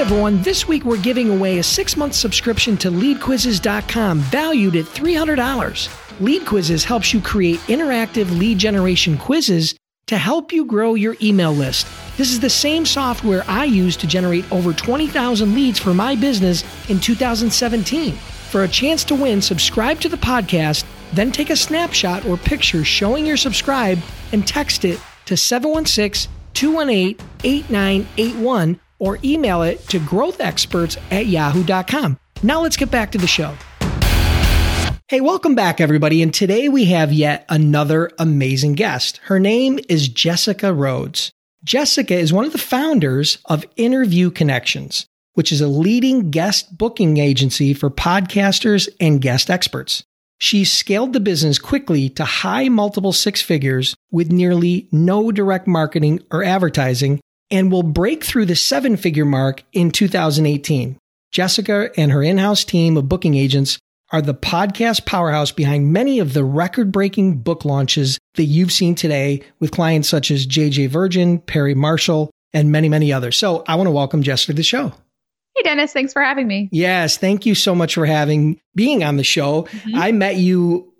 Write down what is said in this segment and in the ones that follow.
Everyone, this week we're giving away a six month subscription to leadquizzes.com valued at $300. Lead Quizzes helps you create interactive lead generation quizzes to help you grow your email list. This is the same software I used to generate over 20,000 leads for my business in 2017. For a chance to win, subscribe to the podcast, then take a snapshot or picture showing you're subscribed and text it to 716 218 8981 or email it to growthexperts at yahoo.com. Now let's get back to the show. Hey, welcome back, everybody. And today we have yet another amazing guest. Her name is Jessica Rhodes. Jessica is one of the founders of Interview Connections, which is a leading guest booking agency for podcasters and guest experts. She scaled the business quickly to high multiple six figures with nearly no direct marketing or advertising and will break through the seven figure mark in 2018. Jessica and her in house team of booking agents are the podcast powerhouse behind many of the record breaking book launches that you've seen today with clients such as JJ Virgin, Perry Marshall, and many, many others. So I want to welcome Jessica to the show. Hey Dennis, thanks for having me. Yes, thank you so much for having being on the show. Mm-hmm. I met you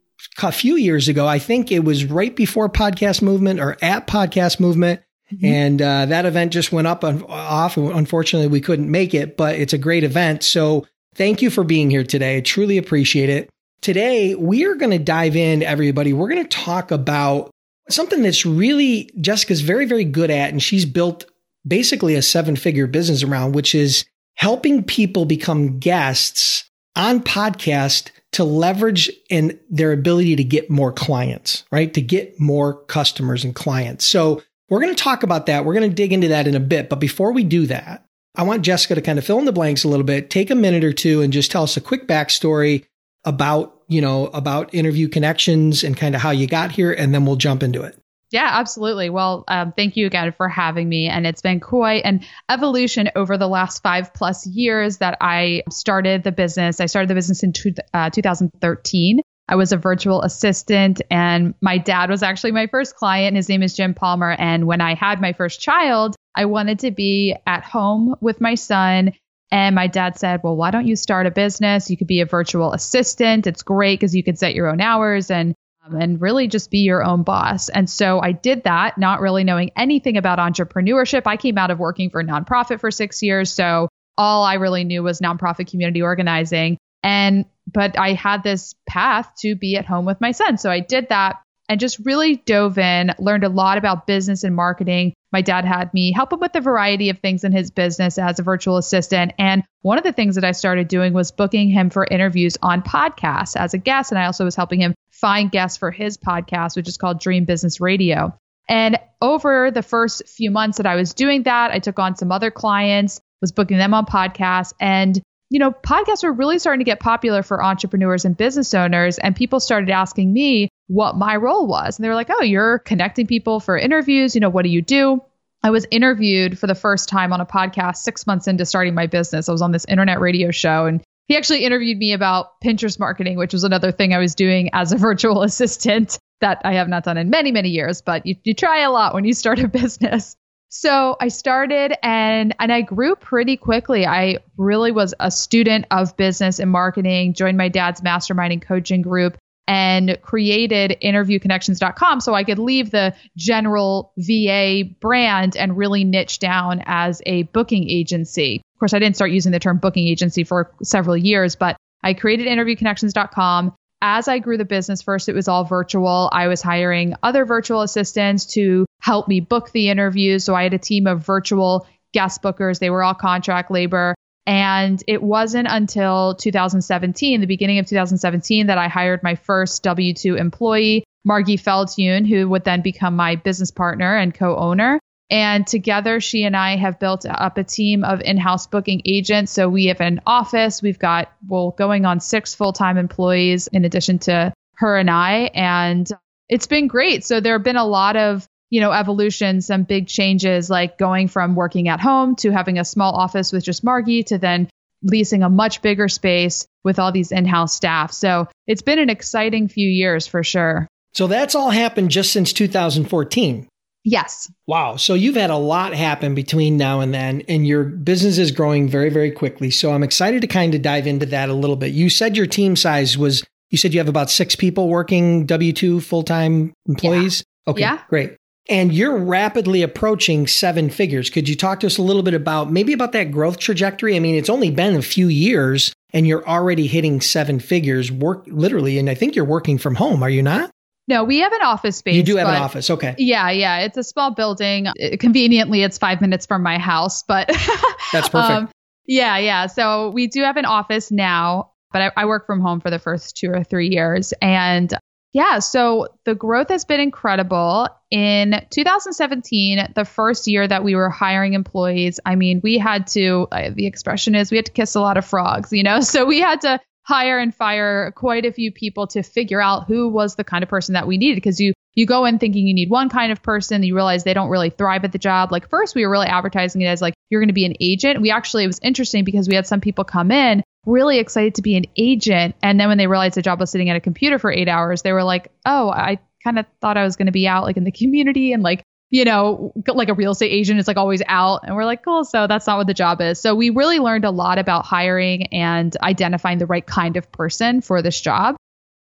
a few years ago. I think it was right before Podcast Movement or at Podcast Movement. Mm-hmm. And uh, that event just went up and off. Unfortunately, we couldn't make it, but it's a great event. So thank you for being here today. I truly appreciate it. Today, we are going to dive in, everybody. We're going to talk about something that's really Jessica's very, very good at. And she's built basically a seven figure business around, which is helping people become guests on podcast to leverage in their ability to get more clients, right? To get more customers and clients. So we're going to talk about that. We're going to dig into that in a bit. But before we do that, I want Jessica to kind of fill in the blanks a little bit, take a minute or two and just tell us a quick backstory about, you know, about interview connections and kind of how you got here. And then we'll jump into it. Yeah, absolutely. Well, um, thank you again for having me. And it's been quite an evolution over the last five plus years that I started the business. I started the business in two, uh, 2013. I was a virtual assistant, and my dad was actually my first client. His name is Jim Palmer. And when I had my first child, I wanted to be at home with my son. And my dad said, Well, why don't you start a business? You could be a virtual assistant. It's great because you could set your own hours and um, and really just be your own boss. And so I did that, not really knowing anything about entrepreneurship. I came out of working for a nonprofit for six years. So all I really knew was nonprofit community organizing. And but I had this path to be at home with my son. So I did that and just really dove in, learned a lot about business and marketing. My dad had me help him with a variety of things in his business as a virtual assistant. And one of the things that I started doing was booking him for interviews on podcasts as a guest. And I also was helping him find guests for his podcast, which is called Dream Business Radio. And over the first few months that I was doing that, I took on some other clients, was booking them on podcasts. And you know, podcasts were really starting to get popular for entrepreneurs and business owners. And people started asking me what my role was. And they were like, oh, you're connecting people for interviews. You know, what do you do? I was interviewed for the first time on a podcast six months into starting my business. I was on this internet radio show and he actually interviewed me about Pinterest marketing, which was another thing I was doing as a virtual assistant that I have not done in many, many years, but you, you try a lot when you start a business. So I started and and I grew pretty quickly. I really was a student of business and marketing, joined my dad's masterminding coaching group and created interviewconnections.com so I could leave the general VA brand and really niche down as a booking agency. Of course, I didn't start using the term booking agency for several years, but I created interviewconnections.com as I grew the business, first it was all virtual. I was hiring other virtual assistants to help me book the interviews. So I had a team of virtual guest bookers. They were all contract labor. And it wasn't until 2017, the beginning of 2017, that I hired my first W 2 employee, Margie Feldhune, who would then become my business partner and co owner. And together, she and I have built up a team of in house booking agents. So we have an office. We've got, well, going on six full time employees in addition to her and I. And it's been great. So there have been a lot of, you know, evolution, some big changes, like going from working at home to having a small office with just Margie to then leasing a much bigger space with all these in house staff. So it's been an exciting few years for sure. So that's all happened just since 2014. Yes. Wow. So you've had a lot happen between now and then, and your business is growing very, very quickly. So I'm excited to kind of dive into that a little bit. You said your team size was, you said you have about six people working W 2 full time employees? Yeah. Okay. Yeah. Great. And you're rapidly approaching seven figures. Could you talk to us a little bit about maybe about that growth trajectory? I mean, it's only been a few years and you're already hitting seven figures work literally. And I think you're working from home, are you not? No, we have an office space. You do have an office. Okay. Yeah, yeah. It's a small building. Conveniently, it's five minutes from my house, but that's perfect. Um, yeah, yeah. So we do have an office now, but I, I work from home for the first two or three years. And yeah, so the growth has been incredible. In 2017, the first year that we were hiring employees, I mean, we had to, uh, the expression is we had to kiss a lot of frogs, you know? So we had to hire and fire quite a few people to figure out who was the kind of person that we needed. Because you you go in thinking you need one kind of person you realize they don't really thrive at the job. Like first we were really advertising it as like you're going to be an agent. We actually it was interesting because we had some people come in really excited to be an agent. And then when they realized the job was sitting at a computer for 8 hours they were like oh i kind of thought i was going to be out like in the community and like you know, like a real estate agent is like always out. And we're like, cool. So that's not what the job is. So we really learned a lot about hiring and identifying the right kind of person for this job.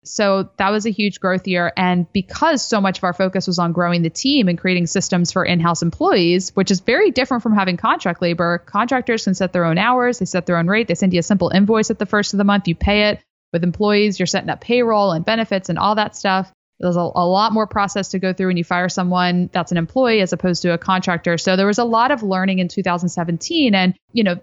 So that was a huge growth year. And because so much of our focus was on growing the team and creating systems for in house employees, which is very different from having contract labor, contractors can set their own hours, they set their own rate, they send you a simple invoice at the first of the month, you pay it. With employees, you're setting up payroll and benefits and all that stuff. There's a, a, lot more process to go through when you fire someone that's an employee as opposed to a contractor. So there was a lot of learning in 2017. And, you know,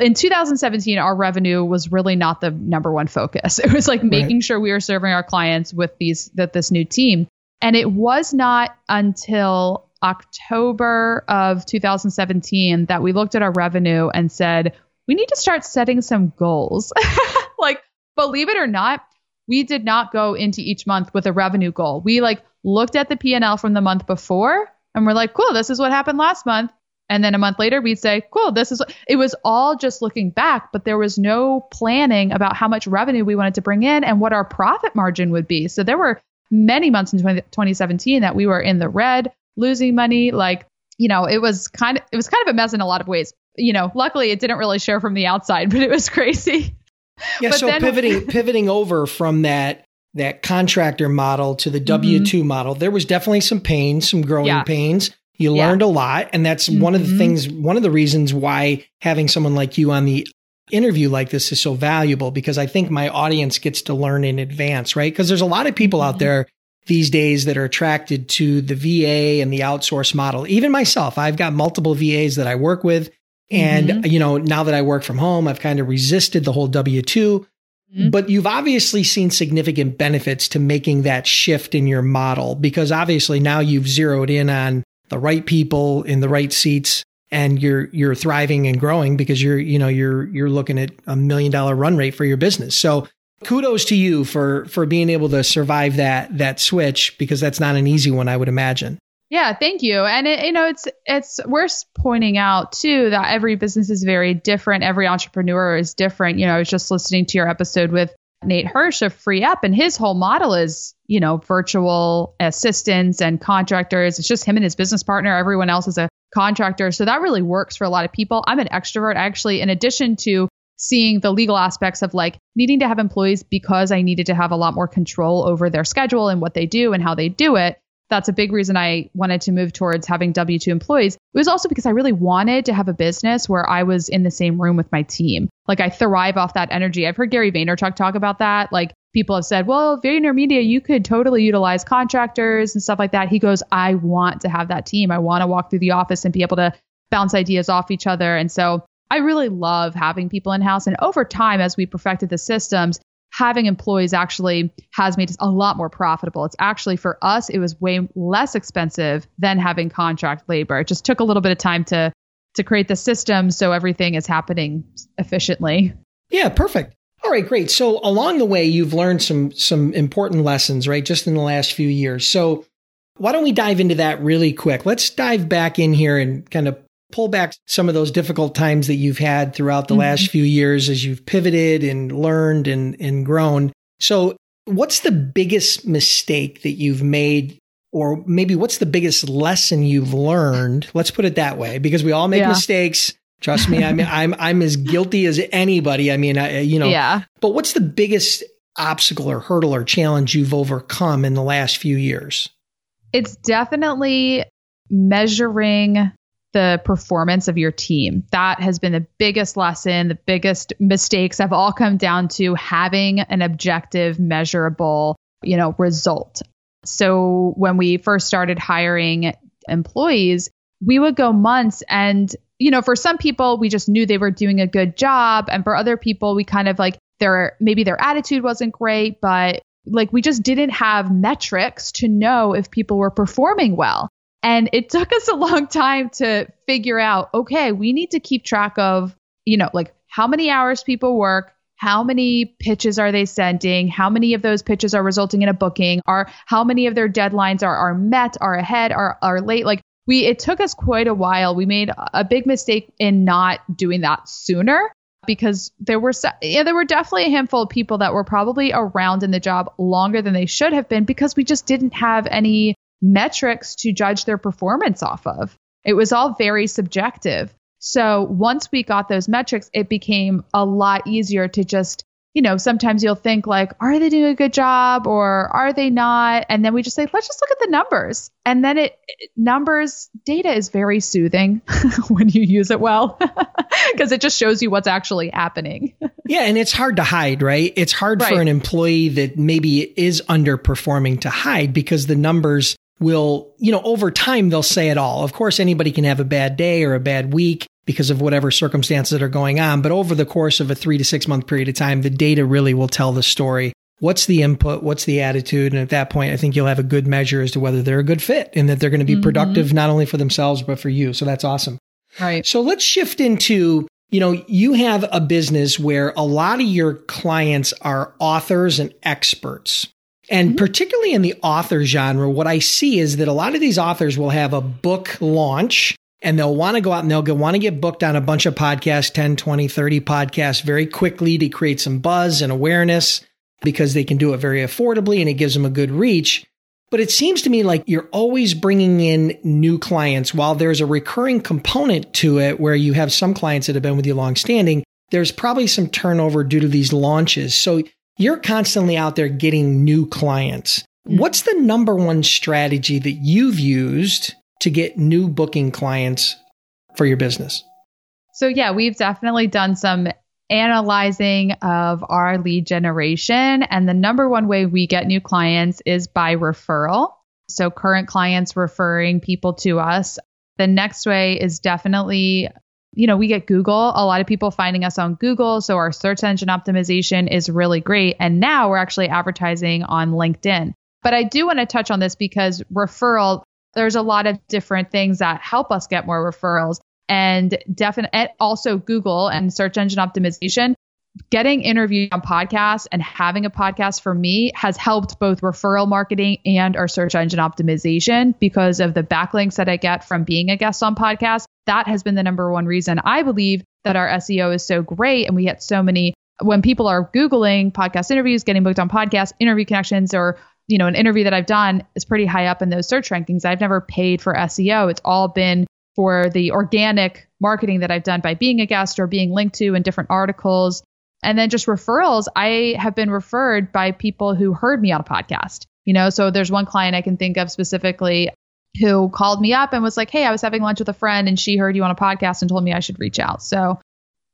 in 2017, our revenue was really not the number one focus. It was like making right. sure we were serving our clients with these, that this new team. And it was not until October of 2017 that we looked at our revenue and said, we need to start setting some goals. like, believe it or not, we did not go into each month with a revenue goal. We like looked at the P&L from the month before and we're like, cool, this is what happened last month. And then a month later, we'd say, cool, this is, it was all just looking back, but there was no planning about how much revenue we wanted to bring in and what our profit margin would be. So there were many months in 20, 2017 that we were in the red, losing money. Like, you know, it was kind of, it was kind of a mess in a lot of ways. You know, luckily it didn't really show from the outside, but it was crazy. Yeah, but so then, pivoting pivoting over from that that contractor model to the W two mm-hmm. model, there was definitely some pain, some growing yeah. pains. You yeah. learned a lot, and that's mm-hmm. one of the mm-hmm. things, one of the reasons why having someone like you on the interview like this is so valuable because I think my audience gets to learn in advance, right? Because there's a lot of people mm-hmm. out there these days that are attracted to the VA and the outsource model. Even myself, I've got multiple VAs that I work with and, mm-hmm. you know, now that I work from home, I've kind of resisted the whole W 2. Mm-hmm. But you've obviously seen significant benefits to making that shift in your model because obviously now you've zeroed in on the right people in the right seats and you're you're thriving and growing because you're you know you're you're looking at a million dollar run rate for your business. So kudos to you for for being able to survive that that switch because that's not an easy one I would imagine. Yeah, thank you. And it, you know, it's it's worth pointing out too that every business is very different. Every entrepreneur is different. You know, I was just listening to your episode with Nate Hirsch of FreeeUp, and his whole model is, you know, virtual assistants and contractors. It's just him and his business partner. Everyone else is a contractor. So that really works for a lot of people. I'm an extrovert. Actually, in addition to seeing the legal aspects of like needing to have employees because I needed to have a lot more control over their schedule and what they do and how they do it that's a big reason I wanted to move towards having W 2 employees. It was also because I really wanted to have a business where I was in the same room with my team. Like I thrive off that energy. I've heard Gary Vaynerchuk talk about that. Like people have said, well, VaynerMedia, you could totally utilize contractors and stuff like that. He goes, I want to have that team. I want to walk through the office and be able to bounce ideas off each other. And so I really love having people in house. And over time, as we perfected the systems, having employees actually has made us a lot more profitable. It's actually for us, it was way less expensive than having contract labor. It just took a little bit of time to to create the system so everything is happening efficiently. Yeah, perfect. All right, great. So along the way, you've learned some some important lessons, right? Just in the last few years. So why don't we dive into that really quick? Let's dive back in here and kind of pull back some of those difficult times that you've had throughout the mm-hmm. last few years as you've pivoted and learned and, and grown. So, what's the biggest mistake that you've made? Or maybe what's the biggest lesson you've learned? Let's put it that way, because we all make yeah. mistakes. Trust me, I'm I'm I'm as guilty as anybody. I mean, I, you know. Yeah. But what's the biggest obstacle or hurdle or challenge you've overcome in the last few years? It's definitely measuring the performance of your team. That has been the biggest lesson. The biggest mistakes have all come down to having an objective, measurable, you know, result. So when we first started hiring employees, we would go months and you know, for some people we just knew they were doing a good job and for other people we kind of like their maybe their attitude wasn't great, but like we just didn't have metrics to know if people were performing well. And it took us a long time to figure out, okay, we need to keep track of, you know, like how many hours people work, how many pitches are they sending, how many of those pitches are resulting in a booking, are how many of their deadlines are are met, are ahead, are are late. Like we it took us quite a while. We made a big mistake in not doing that sooner because there were yeah, there were definitely a handful of people that were probably around in the job longer than they should have been because we just didn't have any metrics to judge their performance off of. It was all very subjective. So once we got those metrics, it became a lot easier to just you know, sometimes you'll think like, are they doing a good job or are they not? And then we just say, let's just look at the numbers. And then it, it numbers data is very soothing when you use it well because it just shows you what's actually happening. yeah. And it's hard to hide, right? It's hard right. for an employee that maybe is underperforming to hide because the numbers will, you know, over time, they'll say it all. Of course, anybody can have a bad day or a bad week because of whatever circumstances that are going on. But over the course of a three to six month period of time, the data really will tell the story. What's the input? What's the attitude? And at that point, I think you'll have a good measure as to whether they're a good fit and that they're going to be mm-hmm. productive not only for themselves, but for you. So that's awesome. Right. So let's shift into, you know, you have a business where a lot of your clients are authors and experts. And mm-hmm. particularly in the author genre, what I see is that a lot of these authors will have a book launch and they'll want to go out and they'll want to get booked on a bunch of podcasts 10 20 30 podcasts very quickly to create some buzz and awareness because they can do it very affordably and it gives them a good reach. But it seems to me like you're always bringing in new clients. While there's a recurring component to it where you have some clients that have been with you long standing there's probably some turnover due to these launches. So you're constantly out there getting new clients mm-hmm. what's the number one strategy that you've used to get new booking clients for your business? So, yeah, we've definitely done some analyzing of our lead generation. And the number one way we get new clients is by referral. So, current clients referring people to us. The next way is definitely, you know, we get Google, a lot of people finding us on Google. So, our search engine optimization is really great. And now we're actually advertising on LinkedIn. But I do want to touch on this because referral, there's a lot of different things that help us get more referrals and definitely also Google and search engine optimization. Getting interviewed on podcasts and having a podcast for me has helped both referral marketing and our search engine optimization because of the backlinks that I get from being a guest on podcasts. That has been the number one reason I believe that our SEO is so great and we get so many when people are Googling podcast interviews, getting booked on podcasts, interview connections, or you know, an interview that I've done is pretty high up in those search rankings. I've never paid for SEO. It's all been for the organic marketing that I've done by being a guest or being linked to in different articles. And then just referrals, I have been referred by people who heard me on a podcast. You know, so there's one client I can think of specifically who called me up and was like, Hey, I was having lunch with a friend and she heard you on a podcast and told me I should reach out. So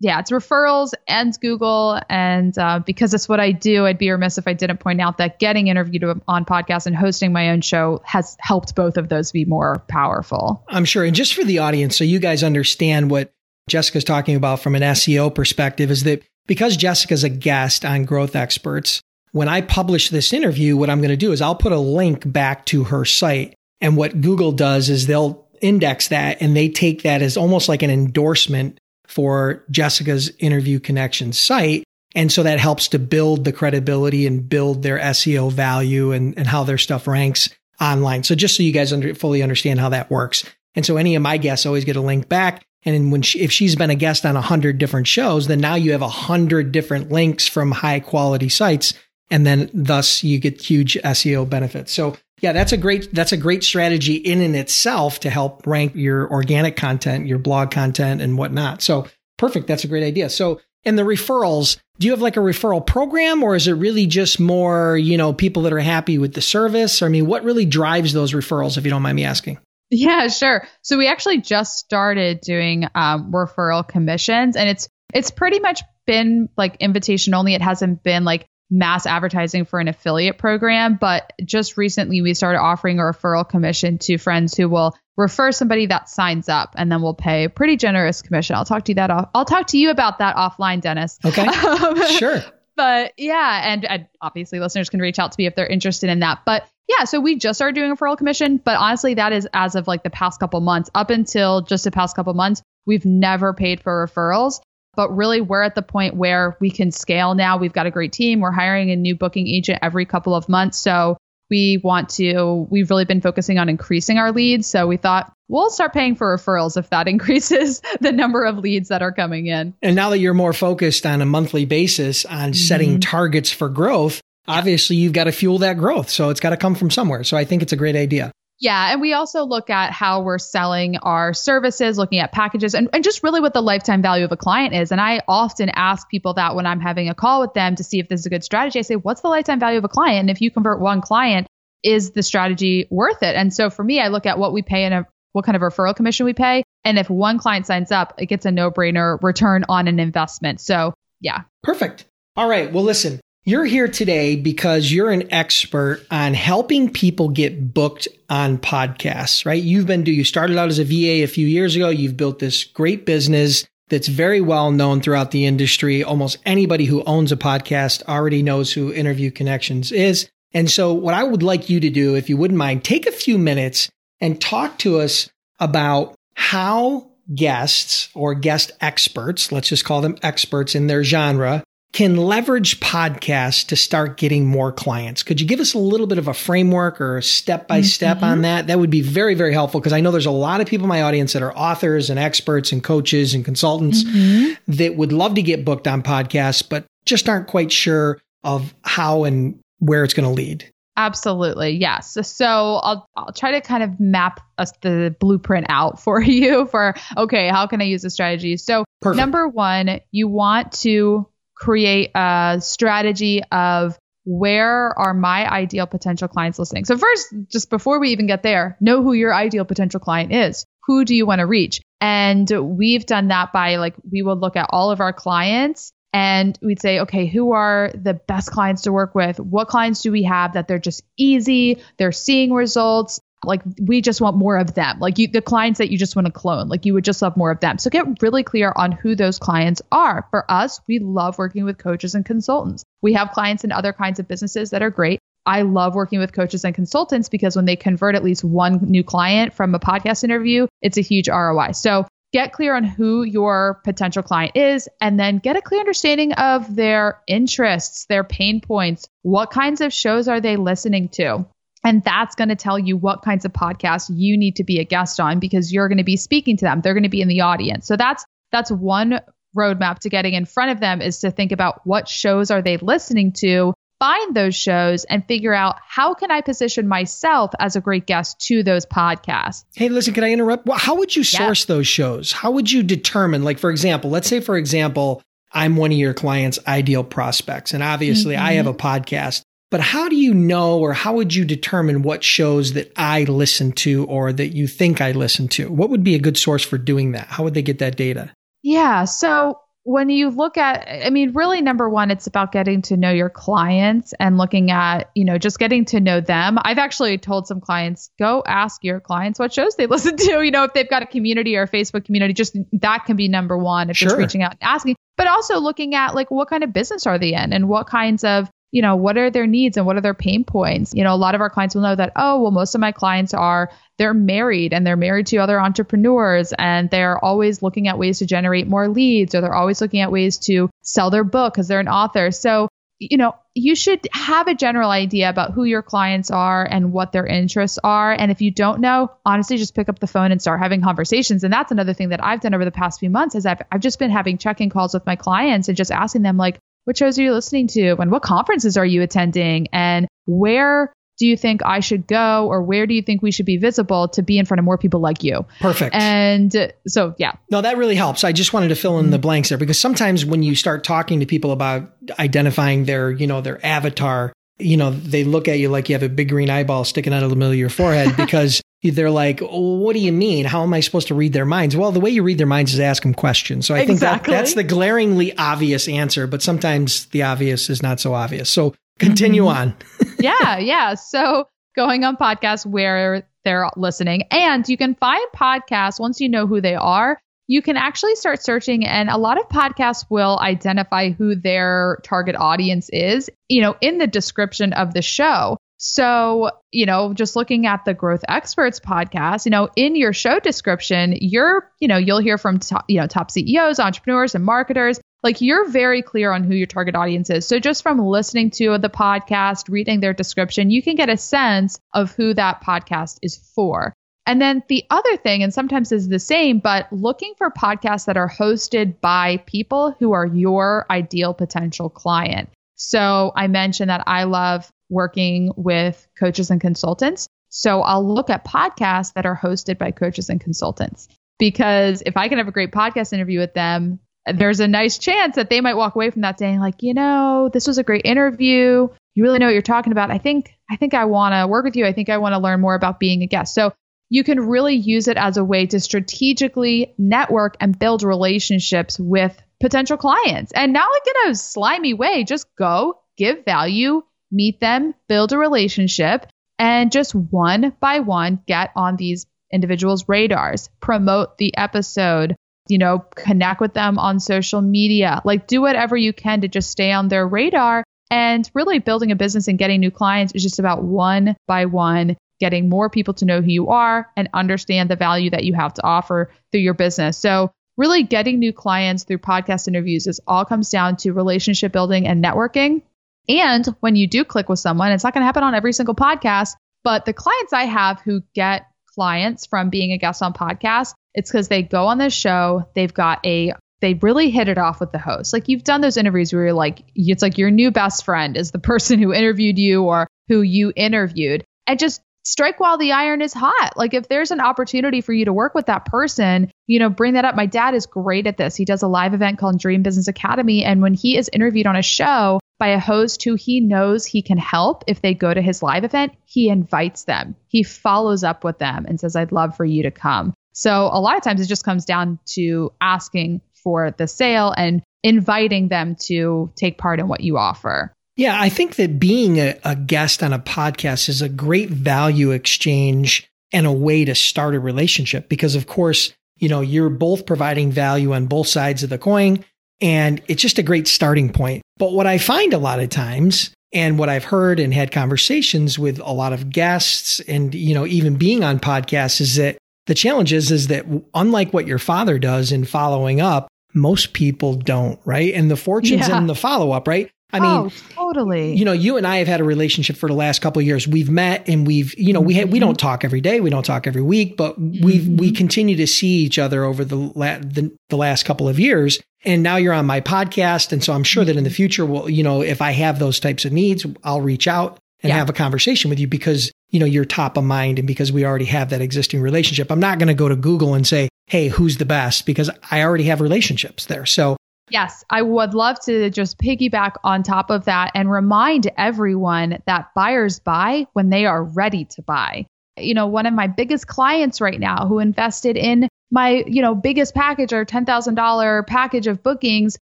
yeah, it's referrals and Google. And uh, because it's what I do, I'd be remiss if I didn't point out that getting interviewed on podcasts and hosting my own show has helped both of those be more powerful. I'm sure. And just for the audience, so you guys understand what Jessica's talking about from an SEO perspective, is that because Jessica's a guest on Growth Experts, when I publish this interview, what I'm going to do is I'll put a link back to her site. And what Google does is they'll index that and they take that as almost like an endorsement for Jessica's interview connection site. And so that helps to build the credibility and build their SEO value and, and how their stuff ranks online. So just so you guys under, fully understand how that works. And so any of my guests always get a link back. And when she, if she's been a guest on a hundred different shows, then now you have a hundred different links from high quality sites. And then thus you get huge SEO benefits. So yeah, that's a great, that's a great strategy in and itself to help rank your organic content, your blog content and whatnot. So perfect. That's a great idea. So, and the referrals, do you have like a referral program or is it really just more, you know, people that are happy with the service? I mean, what really drives those referrals, if you don't mind me asking? Yeah, sure. So we actually just started doing um, referral commissions and it's, it's pretty much been like invitation only. It hasn't been like mass advertising for an affiliate program, but just recently we started offering a referral commission to friends who will refer somebody that signs up and then we'll pay a pretty generous commission. I'll talk to you that off. I'll talk to you about that offline, Dennis. Okay. Um, sure. But yeah, and, and obviously listeners can reach out to me if they're interested in that. But yeah, so we just started doing a referral commission, but honestly, that is as of like the past couple months. Up until just the past couple months, we've never paid for referrals but really we're at the point where we can scale now. We've got a great team. We're hiring a new booking agent every couple of months. So we want to, we've really been focusing on increasing our leads. So we thought we'll start paying for referrals if that increases the number of leads that are coming in. And now that you're more focused on a monthly basis on mm-hmm. setting targets for growth, obviously you've got to fuel that growth. So it's got to come from somewhere. So I think it's a great idea. Yeah. And we also look at how we're selling our services, looking at packages, and, and just really what the lifetime value of a client is. And I often ask people that when I'm having a call with them to see if this is a good strategy. I say, what's the lifetime value of a client? And if you convert one client, is the strategy worth it? And so for me, I look at what we pay and what kind of referral commission we pay. And if one client signs up, it gets a no brainer return on an investment. So yeah. Perfect. All right. Well, listen, you're here today because you're an expert on helping people get booked on podcasts, right? You've been do you started out as a VA a few years ago. You've built this great business that's very well known throughout the industry. Almost anybody who owns a podcast already knows who Interview Connections is. And so what I would like you to do, if you wouldn't mind, take a few minutes and talk to us about how guests or guest experts, let's just call them experts in their genre, can leverage podcasts to start getting more clients. Could you give us a little bit of a framework or step by step on that? That would be very, very helpful because I know there's a lot of people in my audience that are authors and experts and coaches and consultants mm-hmm. that would love to get booked on podcasts, but just aren't quite sure of how and where it's going to lead. Absolutely. Yes. So I'll I'll try to kind of map us the blueprint out for you for okay, how can I use the strategy? So Perfect. number 1, you want to create a strategy of where are my ideal potential clients listening? So first, just before we even get there, know who your ideal potential client is. Who do you want to reach? And we've done that by like, we will look at all of our clients and we'd say, okay, who are the best clients to work with? What clients do we have that they're just easy? They're seeing results. Like we just want more of them. Like you, the clients that you just want to clone, like you would just love more of them. So get really clear on who those clients are. For us, we love working with coaches and consultants. We have clients in other kinds of businesses that are great. I love working with coaches and consultants because when they convert at least one new client from a podcast interview, it's a huge ROI. So get clear on who your potential client is and then get a clear understanding of their interests, their pain points. What kinds of shows are they listening to? And that's going to tell you what kinds of podcasts you need to be a guest on because you're going to be speaking to them. They're going to be in the audience. So that's that's one roadmap to getting in front of them is to think about what shows are they listening to, find those shows and figure out how can I position myself as a great guest to those podcasts. Hey, listen, can I interrupt? Well, how would you source those shows? How would you determine like for example, let's say for example, I'm one of your clients' ideal prospects and obviously mm-hmm. I have a podcast. But how do you know, or how would you determine what shows that I listen to or that you think I listen to? What would be a good source for doing that? How would they get that data? Yeah. So when you look at i mean really number one it's about getting to know your clients and looking at you know just getting to know them i've actually told some clients go ask your clients what shows they listen to you know if they've got a community or a facebook community just that can be number one if sure. just reaching out and asking but also looking at like what kind of business are they in and what kinds of you know, what are their needs and what are their pain points? You know, a lot of our clients will know that, oh, well, most of my clients are, they're married and they're married to other entrepreneurs and they're always looking at ways to generate more leads or they're always looking at ways to sell their book because they're an author. So, you know, you should have a general idea about who your clients are and what their interests are. And if you don't know, honestly, just pick up the phone and start having conversations. And that's another thing that I've done over the past few months is I've, I've just been having check-in calls with my clients and just asking them like, what shows are you listening to? And what conferences are you attending? And where do you think I should go or where do you think we should be visible to be in front of more people like you? Perfect. And uh, so, yeah. No, that really helps. I just wanted to fill in the mm-hmm. blanks there because sometimes when you start talking to people about identifying their, you know, their avatar, you know, they look at you like you have a big green eyeball sticking out of the middle of your forehead because they're like, what do you mean? How am I supposed to read their minds? Well, the way you read their minds is ask them questions. So I think that, that's the glaringly obvious answer, but sometimes the obvious is not so obvious. So continue mm-hmm. on. yeah, yeah. So going on podcasts where they're listening. And you can find podcasts once you know who they are. You can actually start searching, and a lot of podcasts will identify who their target audience is, you know, in the description of the show. So, you know, just looking at the Growth Experts podcast, you know, in your show description, you're, you know, you'll hear from top, you know, top CEOs, entrepreneurs, and marketers. Like you're very clear on who your target audience is. So just from listening to the podcast, reading their description, you can get a sense of who that podcast is for. And then the other thing, and sometimes is the same, but looking for podcasts that are hosted by people who are your ideal potential client. So I mentioned that I love working with coaches and consultants. So I'll look at podcasts that are hosted by coaches and consultants because if I can have a great podcast interview with them, there's a nice chance that they might walk away from that saying like, you know, this was a great interview. You really know what you're talking about. I think I think I want to work with you. I think I want to learn more about being a guest. So you can really use it as a way to strategically network and build relationships with potential clients. And not like in a slimy way, just go, give value, meet them, build a relationship, and just one by one get on these individuals' radars, promote the episode, you know, connect with them on social media, like do whatever you can to just stay on their radar. And really building a business and getting new clients is just about one by one getting more people to know who you are and understand the value that you have to offer through your business. So, really getting new clients through podcast interviews is all comes down to relationship building and networking. And when you do click with someone, it's not going to happen on every single podcast, but the clients I have who get clients from being a guest on podcasts, it's because they go on this show, they've got a they really hit it off with the host. Like you've done those interviews where you're like, it's like your new best friend is the person who interviewed you or who you interviewed. And just strike while the iron is hot. Like if there's an opportunity for you to work with that person, you know, bring that up. My dad is great at this. He does a live event called Dream Business Academy. And when he is interviewed on a show by a host who he knows he can help if they go to his live event, he invites them. He follows up with them and says, I'd love for you to come. So a lot of times it just comes down to asking for the sale and inviting them to take part in what you offer. Yeah, I think that being a, a, guest on a podcast is a great value exchange and a way to start a relationship because, of course, you know, you're both providing value on both sides of the coin and it's just a great starting point. But what I find a lot of times and what I've heard and had conversations with a lot of guests and, you know, even being on podcasts is that the challenge is, is that unlike what your father does in following up, most people don't, right? And the fortune's yeah. in the follow up, right? I mean, oh, totally. You know, you and I have had a relationship for the last couple of years. We've met and we've, you know, we ha- we don't mm-hmm. talk every day, we don't talk every week, but we mm-hmm. we continue to see each other over the, la- the the last couple of years. And now you're on my podcast, and so I'm sure that in the future, well, you know, if I have those types of needs, I'll reach out and yeah. have a conversation with you because you know you're top of mind and because we already have that existing relationship. I'm not going to go to Google and say, "Hey, who's the best?" because I already have relationships there. So Yes, I would love to just piggyback on top of that and remind everyone that buyers buy when they are ready to buy. you know, one of my biggest clients right now who invested in my, you know, biggest package or $10,000 package of bookings.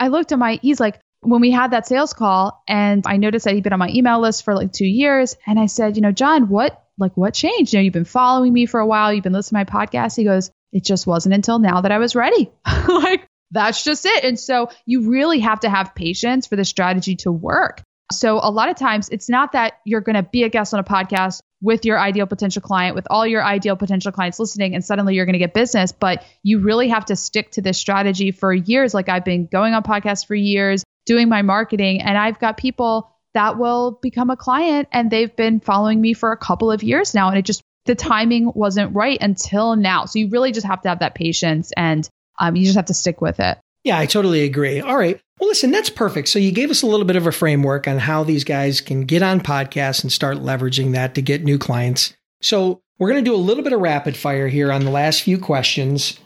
I looked at my, he's like, when we had that sales call and I noticed that he'd been on my email list for like two years. And I said, you know, John, what, like, what changed? You know, you've been following me for a while. You've been listening to my podcast. He goes, it just wasn't until now that I was ready. like, that's just it. And so you really have to have patience for the strategy to work. So a lot of times it's not that you're going to be a guest on a podcast with your ideal potential client, with all your ideal potential clients listening, and suddenly you're going to get business. But you really have to stick to this strategy for years. Like I've been going on podcasts for years, doing my marketing, and I've got people that will become a client and they've been following me for a couple of years now. And it just, the timing wasn't right until now. So you really just have to have that patience and um, you just have to stick with it. Yeah, I totally agree. All right. Well, listen, that's perfect. So you gave us a little bit of a framework on how these guys can get on podcasts and start leveraging that to get new clients. So we're going to do a little bit of rapid fire here on the last few questions.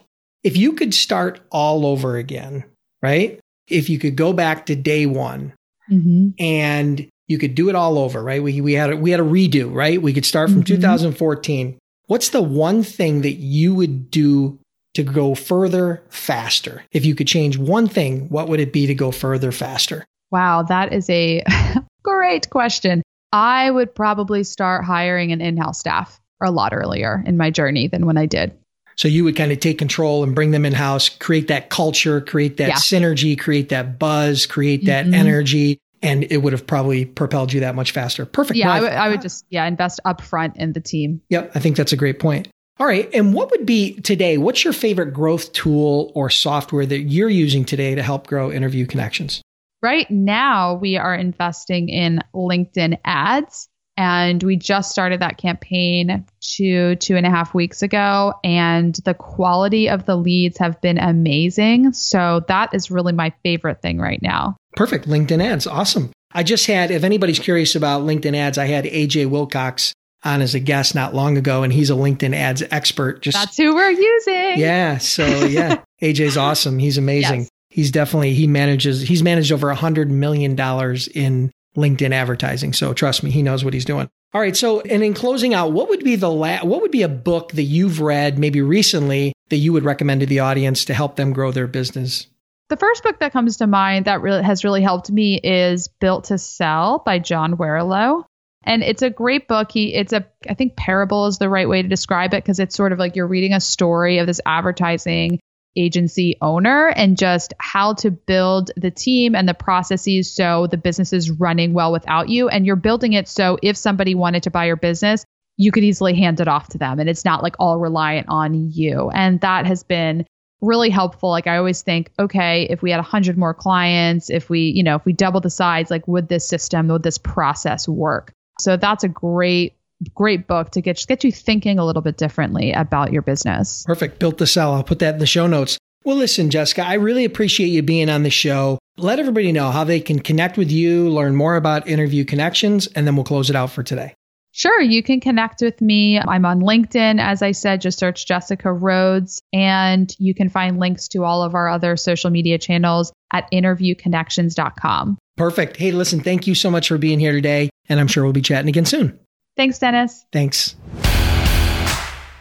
If you could start all over again, right? If you could go back to day one mm-hmm. and you could do it all over, right? We, we had a, we had a redo, right? We could start from mm-hmm. 2014. What's the one thing that you would do to go further faster? If you could change one thing, what would it be to go further faster? Wow, that is a great question. I would probably start hiring an in house staff a lot earlier in my journey than when I did. So you would kind of take control and bring them in house, create that culture, create that yeah. synergy, create that buzz, create that mm-hmm. energy, and it would have probably propelled you that much faster. Perfect. Yeah, I would, would just yeah invest upfront in the team. Yep, I think that's a great point. All right. And what would be today? What's your favorite growth tool or software that you're using today to help grow interview connections? Right now, we are investing in LinkedIn ads. And we just started that campaign two, two and a half weeks ago. And the quality of the leads have been amazing. So that is really my favorite thing right now. Perfect. LinkedIn ads. Awesome. I just had, if anybody's curious about LinkedIn ads, I had AJ Wilcox on as a guest not long ago, and he's a LinkedIn ads expert. Just that's who we're using. Yeah. So yeah, AJ's awesome. He's amazing. Yes. He's definitely he manages. He's managed over a hundred million dollars in LinkedIn advertising. So trust me, he knows what he's doing. All right. So, and in closing out, what would be the la- what would be a book that you've read maybe recently that you would recommend to the audience to help them grow their business? The first book that comes to mind that really has really helped me is Built to Sell by John Warrillow. And it's a great book. He it's a I think parable is the right way to describe it because it's sort of like you're reading a story of this advertising agency owner and just how to build the team and the processes so the business is running well without you. And you're building it so if somebody wanted to buy your business you could easily hand it off to them and it's not like all reliant on you. And that has been really helpful. Like i always think okay if we had 100 more clients if we you know if we double the size like would this system would this process work so that's a great great book to get get you thinking a little bit differently about your business. Perfect. Built to sell. I'll put that in the show notes. Well, listen, Jessica, I really appreciate you being on the show. Let everybody know how they can connect with you, learn more about interview connections, and then we'll close it out for today. Sure, you can connect with me. I'm on LinkedIn. As I said, just search Jessica Rhodes, and you can find links to all of our other social media channels at interviewconnections.com. Perfect. Hey, listen, thank you so much for being here today, and I'm sure we'll be chatting again soon. Thanks, Dennis. Thanks.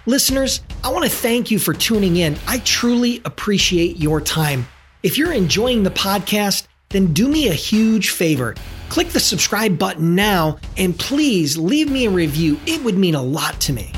Listeners, I want to thank you for tuning in. I truly appreciate your time. If you're enjoying the podcast, then do me a huge favor. Click the subscribe button now and please leave me a review. It would mean a lot to me.